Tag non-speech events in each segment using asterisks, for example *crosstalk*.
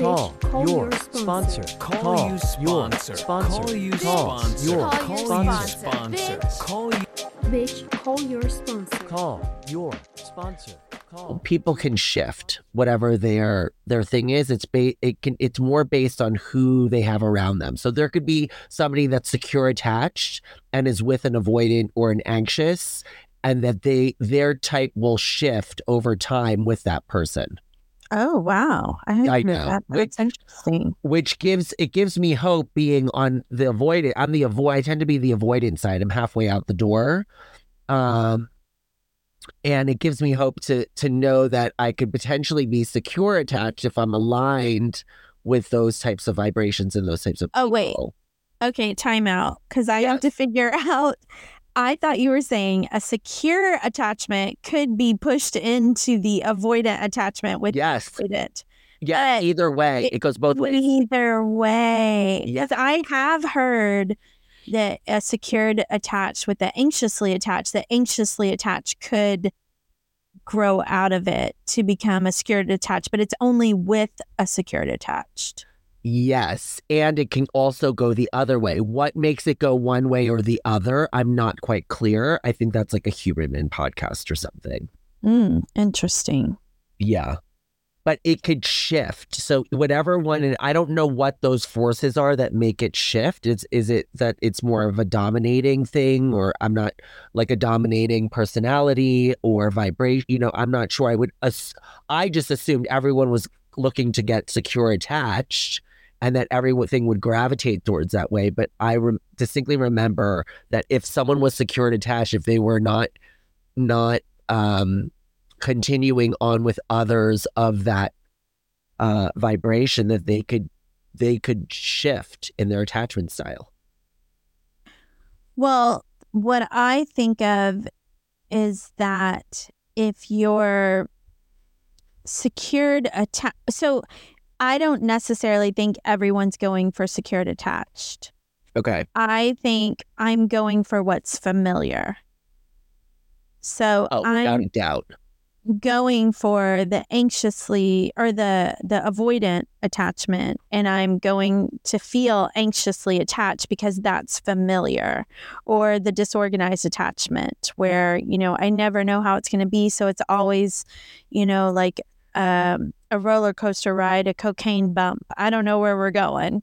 Call, Call your your sponsor. sponsor. Call. Your sponsor. Call you Call sponsor. your Call you sponsor. sponsor. Call you. Bitch, call your sponsor. Call your sponsor. Call. people can shift whatever their their thing is it's ba- it can it's more based on who they have around them so there could be somebody that's secure attached and is with an avoidant or an anxious and that they their type will shift over time with that person Oh wow. I I know. that. Which- That's interesting. which gives it gives me hope being on the avoidant i'm the avoid i tend to be the avoidant side i'm halfway out the door um and it gives me hope to to know that i could potentially be secure attached if i'm aligned with those types of vibrations and those types of Oh wait. Okay, time out because I have to figure *laughs* out. I thought you were saying a secure attachment could be pushed into the avoidant attachment with yes avoidant. yeah But either way it- it goes both ways Either way, yes, I have heard that a secured attached with the anxiously attached, the anxiously attached could grow out of it to become a secured attached, but it's only with a secured attached. Yes. And it can also go the other way. What makes it go one way or the other? I'm not quite clear. I think that's like a Huberman podcast or something. Mm, interesting. Yeah. But it could shift. So whatever one and I don't know what those forces are that make it shift. Is is it that it's more of a dominating thing or I'm not like a dominating personality or vibration, you know, I'm not sure. I would ass- I just assumed everyone was looking to get secure attached and that everything would gravitate towards that way, but I rem- distinctly remember that if someone was secure and attached if they were not not um continuing on with others of that uh, vibration that they could they could shift in their attachment style. Well, what I think of is that if you're secured attached, so I don't necessarily think everyone's going for secured attached. Okay. I think I'm going for what's familiar. So Oh, I'm without doubt. going for the anxiously or the the avoidant attachment and i'm going to feel anxiously attached because that's familiar or the disorganized attachment where you know i never know how it's going to be so it's always you know like um, a roller coaster ride a cocaine bump i don't know where we're going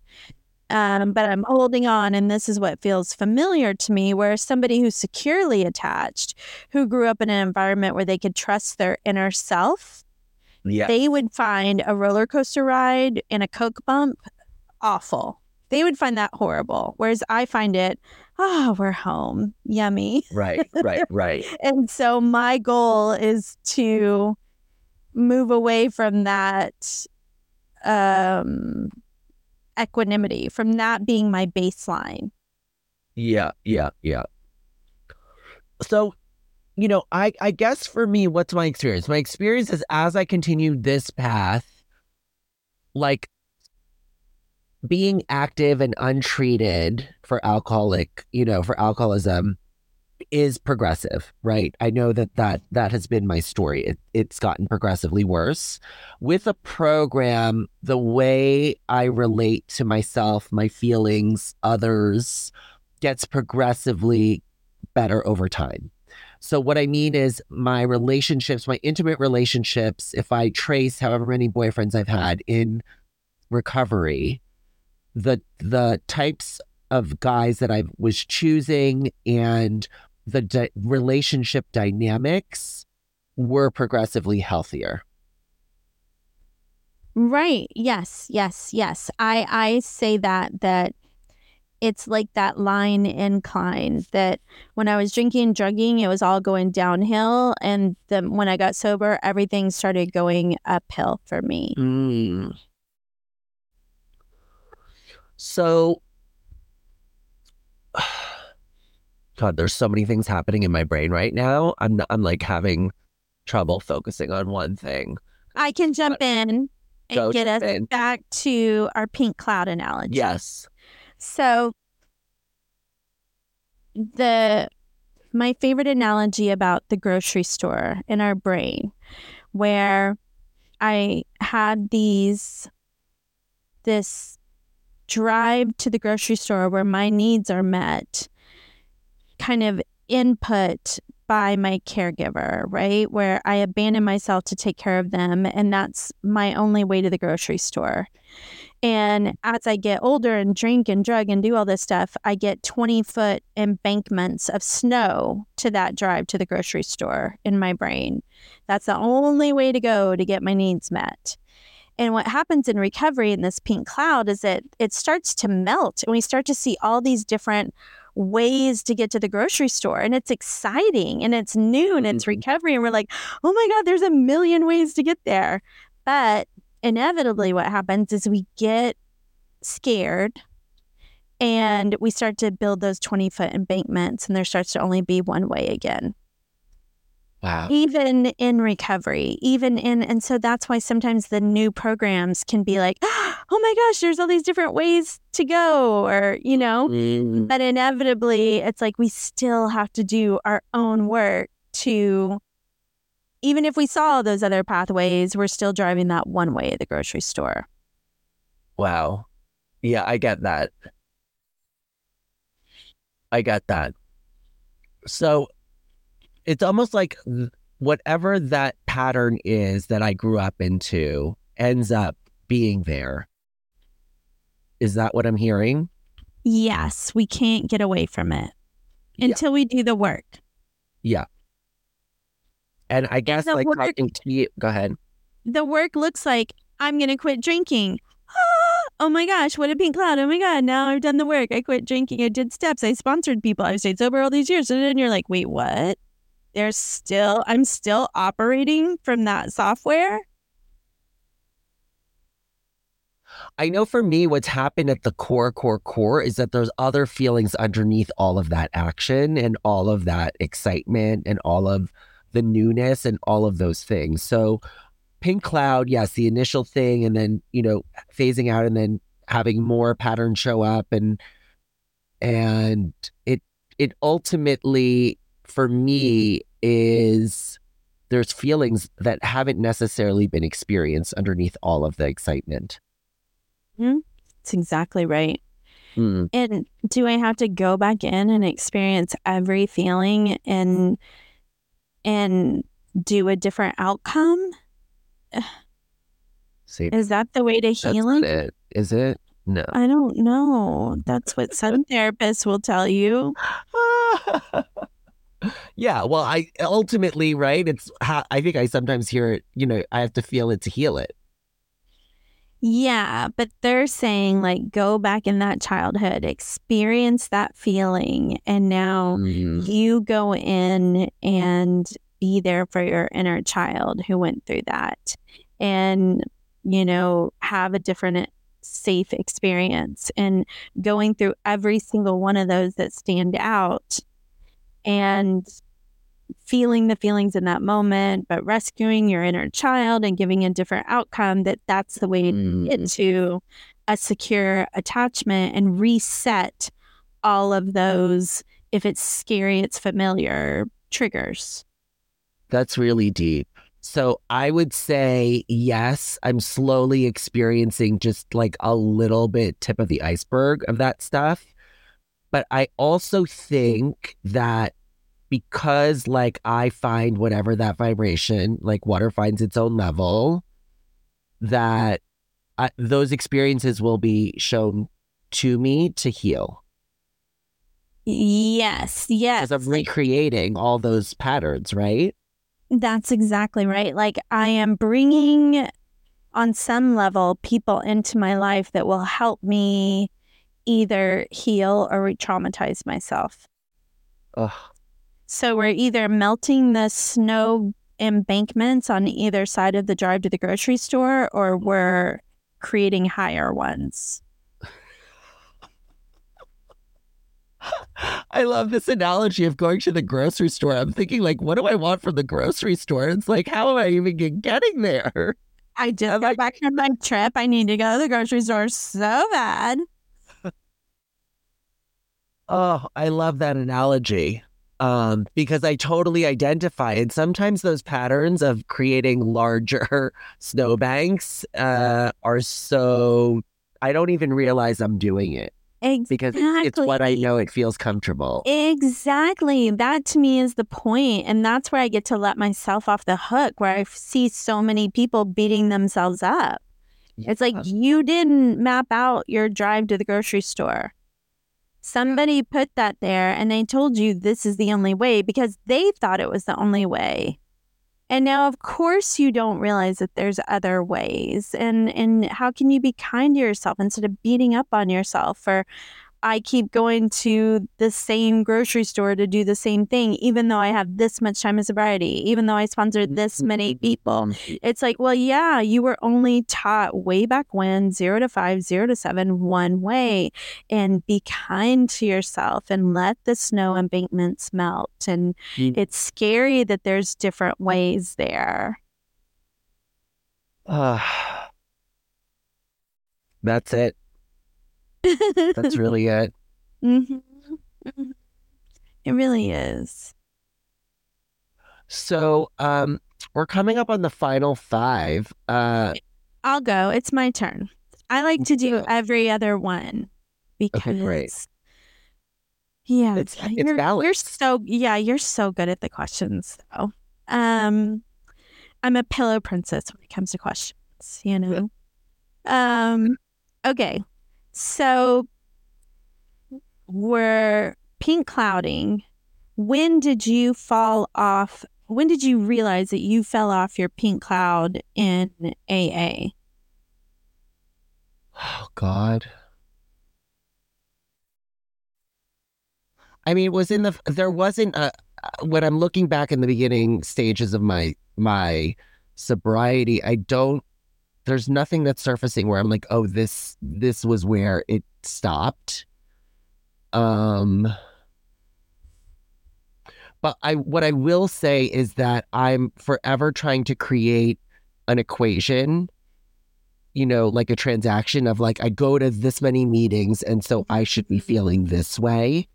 um, but i'm holding on and this is what feels familiar to me Where somebody who's securely attached who grew up in an environment where they could trust their inner self, Yeah. they would find a roller coaster ride and a Coke bump awful. They would find that horrible. Whereas I find it, oh, we're home. Yummy. right. Right. Right. *laughs* And so my goal is to move away from that um, equanimity, from that being my baseline. Yeah, yeah, yeah. So, you know, I I guess for me, what's my experience? My experience is as I continue this path, like being active and untreated for alcoholic, you know, for alcoholism is progressive, right? I know that that that has been my story. It, it's gotten progressively worse. With a program, the way I relate to myself, my feelings, others, gets progressively better over time. So, what I mean is, my relationships, my intimate relationships, if I trace however many boyfriends I've had in recovery, the the types of guys that I was choosing and the di- relationship dynamics were progressively healthier. Right. Yes. Yes. Yes. I I say that that it's like that line incline that when I was drinking and drugging, it was all going downhill, and then when I got sober, everything started going uphill for me. Mm. So, God, there's so many things happening in my brain right now. I'm not, I'm like having trouble focusing on one thing. I can jump in and get us in. back to our pink cloud analogy. Yes. So the my favorite analogy about the grocery store in our brain where I had these this drive to the grocery store where my needs are met kind of input by my caregiver, right? Where I abandon myself to take care of them. And that's my only way to the grocery store. And as I get older and drink and drug and do all this stuff, I get 20 foot embankments of snow to that drive to the grocery store in my brain. That's the only way to go to get my needs met. And what happens in recovery in this pink cloud is that it starts to melt and we start to see all these different ways to get to the grocery store and it's exciting and it's new and it's Mhm. recovery and we're like oh my god there's a million ways to get there but inevitably what happens is we get scared and we start to build those 20 foot embankments and there starts to only be one way again Wow. even in recovery even in and so that's why sometimes the new programs can be like *gasps* oh my gosh there's all these different ways to go or you know Mm, but inevitably it's like we still have to do our own work to even if we saw those other pathways we're still driving that one way at the grocery store Wow. Yeah, I get that. I get that. So it's almost like whatever that pattern is that I grew up into ends up being there. Is that what I'm hearing? yes we can't get away from it Yeah. until we do the work Yeah. And I guess the like work- talking to you, go ahead. the work looks like I'm going to quit drinking. Ah, *gasps* oh my gosh, what a pink cloud. Oh my God, now I've done the work. I quit drinking. I did steps. I sponsored people. I've stayed sober all these years. And then you're like, wait, what? There's still, I'm still operating from that software. I know for me, what's happened at the core, core, core is that there's other feelings underneath all of that action and all of that excitement and all of the newness and all of those things. So, Pink Cloud, yes, the initial thing, and then, you know, phasing out and then having more patterns show up and, and it, it ultimately for me is there's feelings that haven't necessarily been experienced underneath all of the excitement. That's exactly right. Mm. And do I have to go back in and experience every feeling and, and do a different outcome? See, Is that the way to heal it. Is it? No. I don't know. That's what some *laughs* therapists will tell you. *laughs* yeah. Well, I ultimately, right? It's how I think I sometimes hear it, you know, I have to feel it to heal it. Yeah, but they're saying like go back in that childhood, experience that feeling, and now Mhm. you go in and be there for your inner child who went through that and, you know, have a different safe experience and going through every single one of those that stand out and feeling the feelings in that moment, but rescuing your inner child and giving a different outcome that that's the way to get mm-hmm. to a secure attachment and reset all of those if it's scary it's familiar triggers That's really deep. So I would say, yes, I'm slowly experiencing just like a little bit tip of the iceberg of that stuff. But I also think that because like I find whatever that vibration, like water finds its own level, that I, those experiences will be shown to me to heal yes yes because I'm recreating all those patterns, right? that's exactly right like i am bringing on some level people into my life that will help me either heal or re-traumatize myself Ugh. So we're either melting the snow embankments on either side of the drive to the grocery store or we're creating higher ones. I love this analogy of going to the grocery store. I'm thinking, like, what do I want from the grocery store? It's like, how am I even getting there? I just I'm got like- back from my trip. I need to go to the grocery store so bad. *laughs* Oh, I love that analogy. Um, because I totally identify. And sometimes those patterns of creating larger *laughs* snowbanks uh, are so I don't even realize I'm doing it Exactly. because it's, it's what I know. It feels comfortable. Exactly. That to me is the point. And that's where I get to let myself off the hook, where I see so many people beating themselves up. It's like you didn't map out your drive to the grocery store. Somebody put that there and they told you this is the only way because they thought it was the only way. And now of course you don't realize that there's other ways. And and how can you be kind to yourself instead of beating up on yourself for I keep going to the same grocery store to do the same thing, even though I have this much time of sobriety, even though I sponsored this many people. It's like, well, yeah, you were only taught way back when zero to five, zero to seven, one way. And be kind to yourself and let the snow embankments melt. And Mm. it's scary that there's different ways there. Ah. *sighs* That's it. That's really it. *laughs* Mhm. Mhm. It really is. So, um, we're coming up on the final five. Uh, I'll go. It's my turn. I like to do every other one because Okay, great. Yeah, It's- it's you're, you're balanced. so yeah, you're so good at the questions though. Um, I'm a pillow princess when it comes to questions. You know. Um. Okay, so we're pink clouding. When did you fall off? When did you realize that you fell off your pink cloud in AA? oh God. I mean, it was in the there wasn't a uh, when I'm looking back in the beginning stages of my my sobriety, I don't there's nothing that's surfacing where I'm like, oh, this this was where it stopped. Um but I what I will say is that I'm forever trying to create an equation, you know, like a transaction of like I go to this many meetings and so I should be feeling this way.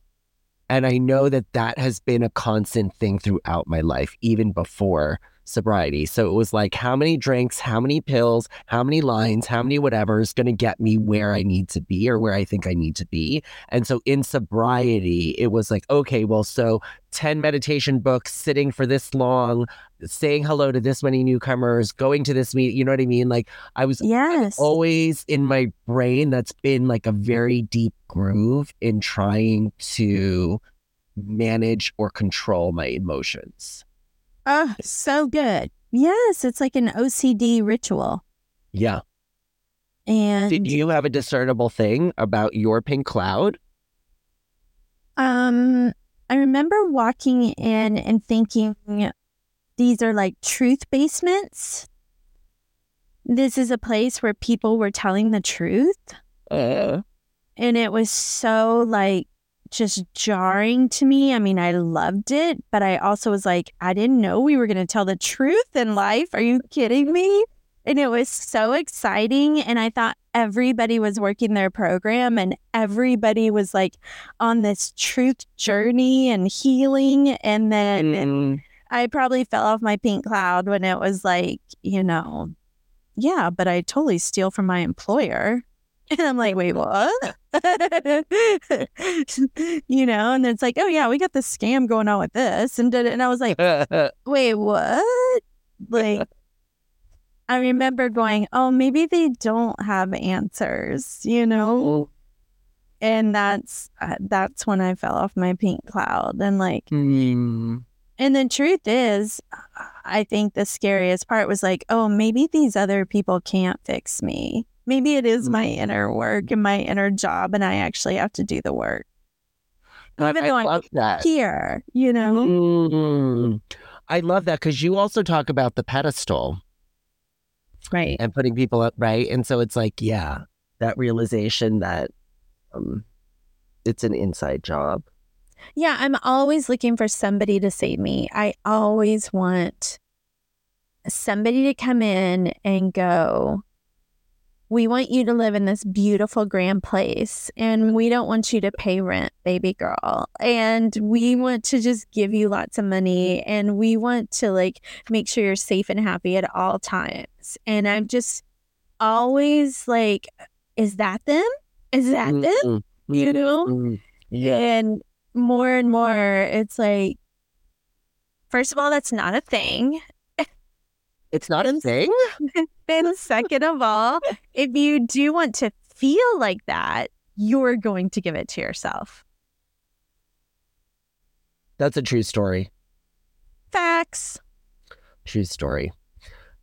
And I know that that has been a constant thing throughout my life, even before sobriety. So it was like, how many drinks, how many pills, how many lines, how many whatever is going to get me where I need to be or where I think I need to be. And so in sobriety, it was like, okay, well, so 10 meditation books, sitting for this long, saying hello to this many newcomers, going to this meet, you know what I mean? Like I was Yes. always in my brain that's been like a very deep groove in trying to manage or control my emotions. Oh, so good. Yes, it's like an OCD ritual. Yeah. And Did you have a discernible thing about your pink cloud? um I remember walking in and thinking these are like truth basements. This is a place where people were telling the truth. Uh, And it was so like just jarring to me. I mean, I loved it, but I also was like, I didn't know we were going to tell the truth in life. Are you kidding me? And it was so exciting. And I thought everybody was working their program and everybody was like on this truth journey and healing. And then mm, I probably fell off my pink cloud when it was like, you know, yeah, but I totally steal from my employer. *laughs* And I'm like, wait, what? *laughs* you know, and it's like, oh yeah, we got this scam going on with this, and did it, and I was like, *laughs* wait, what? Like, I remember going, oh, maybe they don't have answers, you know, and that's uh, that's when I fell off my pink cloud, and like, mm, and the truth is, I think the scariest part was like, oh, maybe these other people can't fix me. Maybe it is my inner work and my inner job, and I actually have to do the work. I, Even I though I'm love that. here, you know? Mm, I love that because you also talk about the pedestal Right. and putting people up, right? And so it's like, yeah, that realization that um, it's an inside job. Yeah, I'm always looking for somebody to save me. I always want somebody to come in and go, We want you to live in this beautiful grand place, and we don't want you to pay rent, baby girl. And we want to just give you lots of money, and we want to like make sure you're safe and happy at all times. And I'm just always like, is that them? Is that them? Mm, You know? mm, And more and more, it's like, first of all, that's not a thing. It's not a thing. *laughs* Then, second of all, if you do want to feel like that, you're going to give it to yourself. That's a true story. Facts. True story.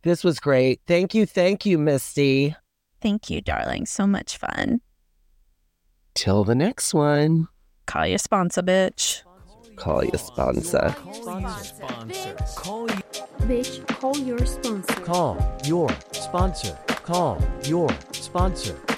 This was great. Thank you. Thank you, Misty. Thank you, darling. So much fun. Till the next one. Call your sponsor, bitch. Call you sponsor. Your sponsor. Call you. Bitch, call your sponsor. Call your sponsor. Call your sponsor.